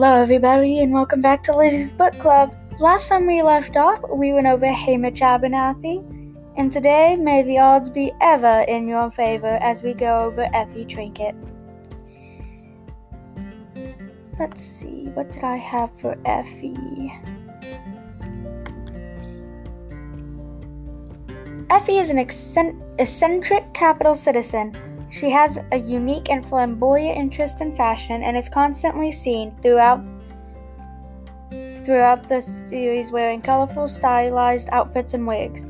Hello, everybody, and welcome back to Lizzie's Book Club. Last time we left off, we went over Haymitch Abernathy, and today, may the odds be ever in your favor as we go over Effie Trinket. Let's see, what did I have for Effie? Effie is an eccentric Capitol citizen she has a unique and flamboyant interest in fashion and is constantly seen throughout throughout the series wearing colorful, stylized outfits and wigs.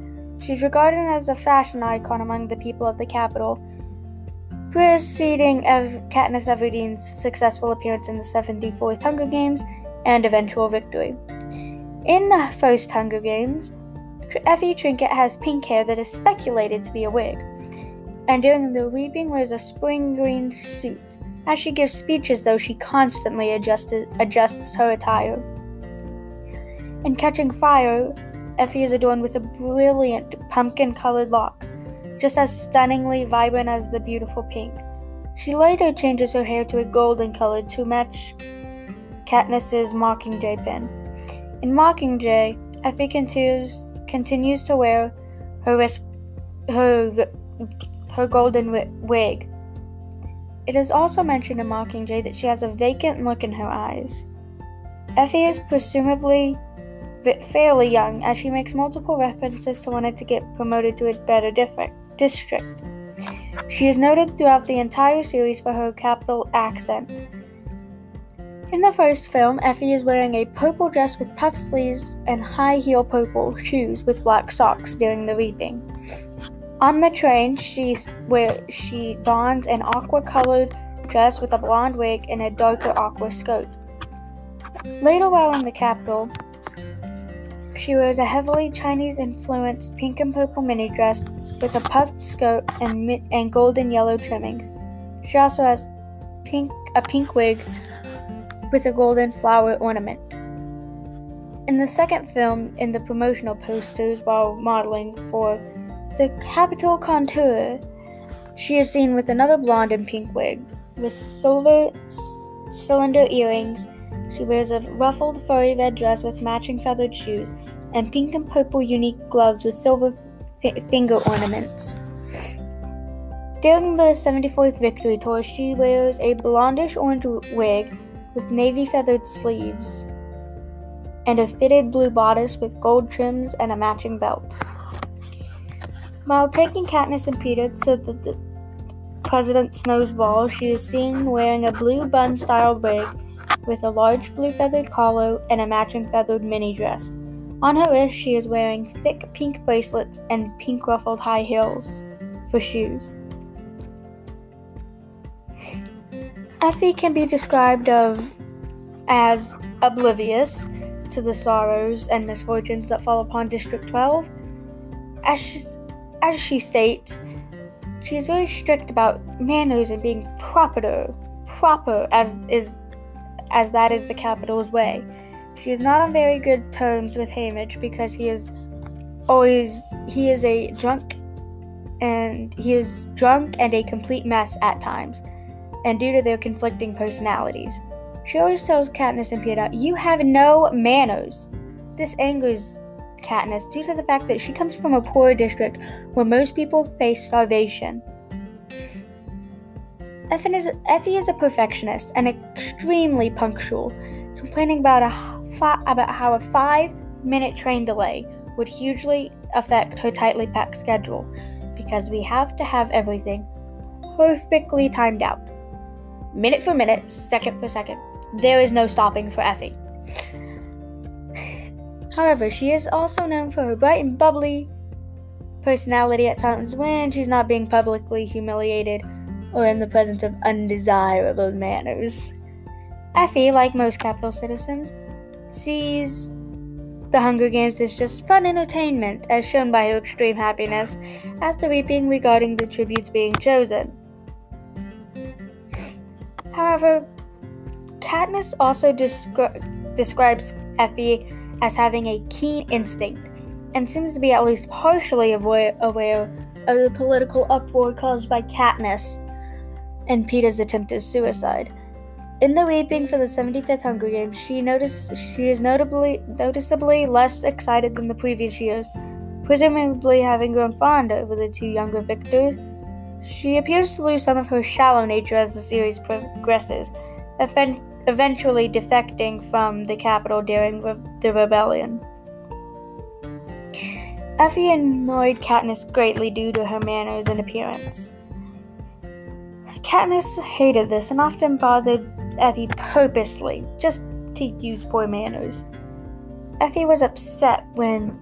She's regarded as a fashion icon among the people of the Capitol, preceding Ev- Katniss Everdeen's successful appearance in the 74th Hunger Games and eventual victory. In the first Hunger Games, Effie Trinket has pink hair that is speculated to be a wig and during the weeping wears a spring green suit. As she gives speeches, though, she constantly adjusted, adjusts her attire. In Catching Fire, Effie is adorned with a brilliant pumpkin colored locks, just as stunningly vibrant as the beautiful pink. She later changes her hair to a golden color to match Katniss's Mockingjay pin. In Mockingjay, Effie continues, continues to wear her, res- her her golden wig. It is also mentioned in Mockingjay that she has a vacant look in her eyes. Effie is presumably fairly young, as she makes multiple references to wanting to get promoted to a better district. She is noted throughout the entire series for her Capitol accent. In the first film, Effie is wearing a purple dress with puff sleeves and high heel purple shoes with black socks during the reaping. On the train, she where she dons an aqua-colored dress with a blonde wig and a darker aqua skirt. Later, while in the Capitol, she wears a heavily Chinese-influenced pink and purple mini dress with a puffed skirt and, and golden yellow trimmings. She also has pink a pink wig with a golden flower ornament. In the second film, in the promotional posters while modeling for the Capitol Couture, she is seen with another blonde and pink wig. With silver c- cylinder earrings, she wears a ruffled furry red dress with matching feathered shoes and pink and purple unique gloves with silver f- finger ornaments. During the 74th Victory Tour, she wears a blondish orange wig with navy feathered sleeves and a fitted blue bodice with gold trims and a matching belt. While taking Katniss and Peeta to the, the President Snow's ball, she is seen wearing a blue bun styled wig with a large blue feathered collar and a matching feathered mini dress. On her wrist, she is wearing thick pink bracelets and pink ruffled high heels for shoes. Effie can be described of as oblivious to the sorrows and misfortunes that fall upon District 12, as as she states, she is very strict about manners and being proper, proper as is as that is the Capitol's way. She is not on very good terms with Haymitch because he is always he is a drunk and he is drunk and a complete mess at times, and due to their conflicting personalities. She always tells Katniss and Peeta, You have no manners. This angers Katniss due to the fact that she comes from a poor district where most people face starvation. Effie is, Effie is a perfectionist and extremely punctual, complaining about, a fi- about how a five minute train delay would hugely affect her tightly packed schedule because we have to have everything perfectly timed out. Minute for minute, second for second. There is no stopping for Effie. However, she is also known for her bright and bubbly personality at times when she's not being publicly humiliated or in the presence of undesirable manners. Effie, like most Capitol citizens, sees the Hunger Games as just fun entertainment, as shown by her extreme happiness at the reaping regarding the tributes being chosen. However, Katniss also descri- describes Effie as having a keen instinct and seems to be at least partially aware, of the political uproar caused by Katniss and Peeta's attempted suicide. In the weeping for the 75th Hunger Games, she noticed she is notably noticeably less excited than the previous years, presumably having grown fond over the two younger victors. She appears to lose some of her shallow nature as the series progresses, eventually defecting from the Capitol during re- the rebellion. Effie annoyed Katniss greatly due to her manners and appearance. Katniss hated this and often bothered Effie purposely, just to use poor manners. Effie was upset when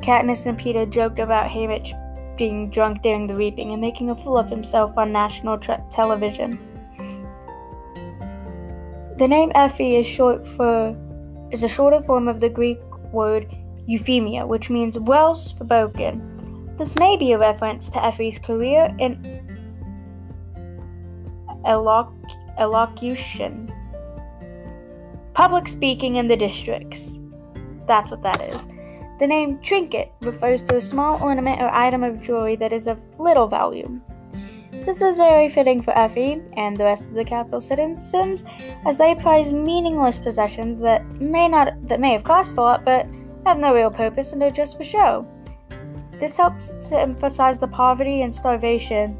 Katniss and Peeta joked about Haymitch being drunk during the reaping and making a fool of himself on national television. The name Effie is short for is a shorter form of the Greek word euphemia, which means well spoken. This may be a reference to Effie's career in eloc- elocution, public speaking in the districts. That's what that is. The name trinket refers to a small ornament or item of jewelry that is of little value. This is very fitting for Effie and the rest of the Capitol citizens, as they prize meaningless possessions that may not that may have cost a lot, but have no real purpose and are just for show. This helps to emphasize the poverty and starvation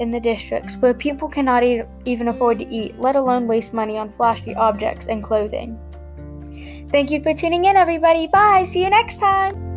in the districts where people cannot even afford to eat, let alone waste money on flashy objects and clothing. Thank you for tuning in, everybody. Bye. See you next time.